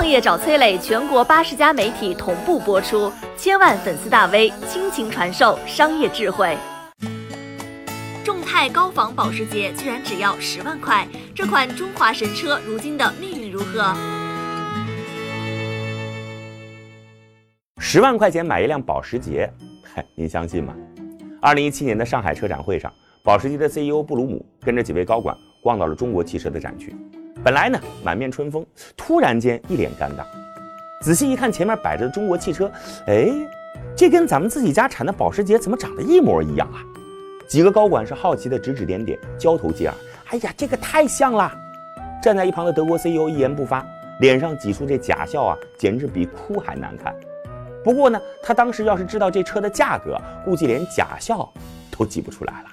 创业找崔磊，全国八十家媒体同步播出，千万粉丝大 V 倾情传授商业智慧。众泰高仿保时捷居然只要十万块，这款中华神车如今的命运如何？十万块钱买一辆保时捷，嗨，您相信吗？二零一七年的上海车展会上，保时捷的 CEO 布鲁姆跟着几位高管逛到了中国汽车的展区。本来呢满面春风，突然间一脸尴尬。仔细一看，前面摆着的中国汽车，哎，这跟咱们自己家产的保时捷怎么长得一模一样啊？几个高管是好奇的指指点点，交头接耳。哎呀，这个太像了！站在一旁的德国 CEO 一言不发，脸上挤出这假笑啊，简直比哭还难看。不过呢，他当时要是知道这车的价格，估计连假笑都挤不出来了，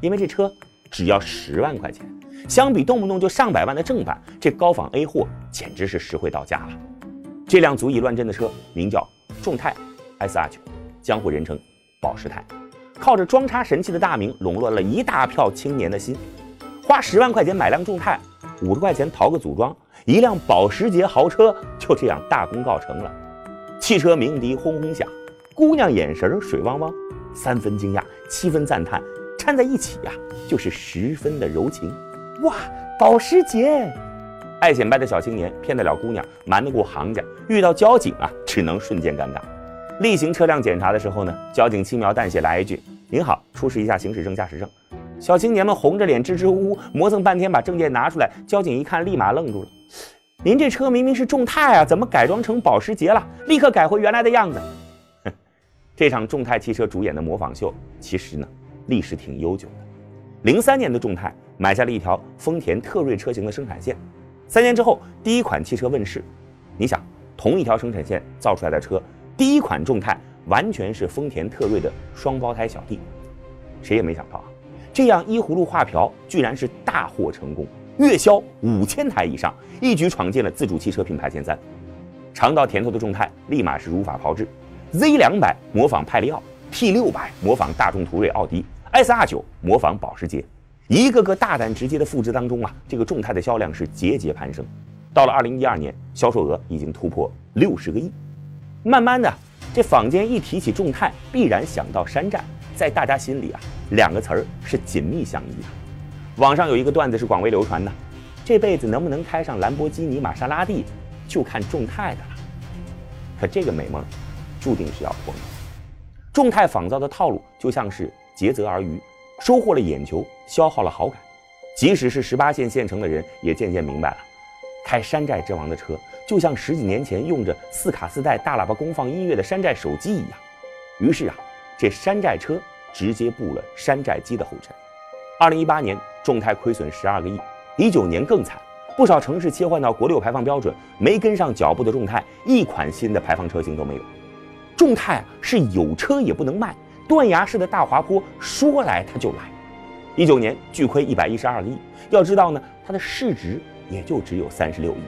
因为这车只要十万块钱，相比动不动就上百万的正版，这高仿 A 货简直是实惠到家了。这辆足以乱真的车名叫众泰 SR9，江湖人称保时泰。靠着装叉神器的大名，笼络了一大票青年的心。花十万块钱买辆众泰，五十块钱淘个组装，一辆保时捷豪车就这样大功告成了。汽车鸣笛轰轰响，姑娘眼神水汪汪，三分惊讶，七分赞叹，掺在一起呀，就是十分的柔情。哇，保时捷！爱显摆的小青年骗得了姑娘，瞒得过行家，遇到交警啊，只能瞬间尴尬。例行车辆检查的时候呢，交警轻描淡写来一句：“您好，出示一下行驶证、驾驶证。”小青年们红着脸支支吾吾磨蹭半天，把证件拿出来，交警一看，立马愣住了：“您这车明明是众泰啊，怎么改装成保时捷了？立刻改回原来的样子！”哼，这场众泰汽车主演的模仿秀，其实呢，历史挺悠久的。零三年的众泰买下了一条丰田特锐车型的生产线，三年之后，第一款汽车问世。你想，同一条生产线造出来的车。第一款众泰完全是丰田特锐的双胞胎小弟，谁也没想到啊，这样依葫芦画瓢，居然是大获成功，月销五千台以上，一举闯进了自主汽车品牌前三。尝到甜头的众泰立马是如法炮制，Z 两百模仿派利奥，T 六百模仿大众途锐奥迪，SR 九模仿保时捷，一个个大胆直接的复制当中啊，这个众泰的销量是节节攀升，到了二零一二年，销售额已经突破六十个亿。慢慢的，这坊间一提起众泰，必然想到山寨，在大家心里啊，两个词儿是紧密相依的。网上有一个段子是广为流传的，这辈子能不能开上兰博基尼、玛莎拉蒂，就看众泰的了。可这个美梦，注定是要破灭。众泰仿造的套路就像是竭泽而渔，收获了眼球，消耗了好感。即使是十八线县城的人，也渐渐明白了。开山寨之王的车，就像十几年前用着四卡四带大喇叭功放音乐的山寨手机一样。于是啊，这山寨车直接步了山寨机的后尘。二零一八年，众泰亏损十二个亿；一九年更惨，不少城市切换到国六排放标准，没跟上脚步的众泰，一款新的排放车型都没有。众泰啊，是有车也不能卖，断崖式的大滑坡，说来它就来。一九年巨亏一百一十二个亿，要知道呢，它的市值。也就只有三十六亿。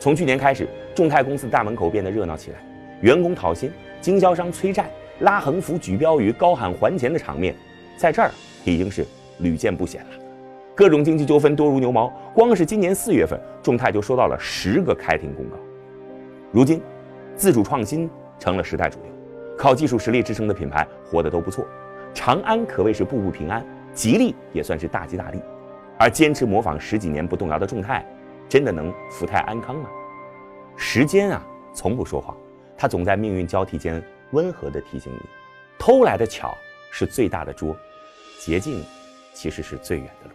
从去年开始，众泰公司大门口变得热闹起来，员工讨薪，经销商催债，拉横幅、举标语、高喊还钱的场面，在这儿已经是屡见不鲜了。各种经济纠纷多如牛毛，光是今年四月份，众泰就收到了十个开庭公告。如今，自主创新成了时代主流，靠技术实力支撑的品牌活得都不错。长安可谓是步步平安，吉利也算是大吉大利。而坚持模仿十几年不动摇的众泰，真的能福泰安康吗？时间啊，从不说谎，它总在命运交替间温和地提醒你：偷来的巧是最大的拙，捷径其实是最远的路。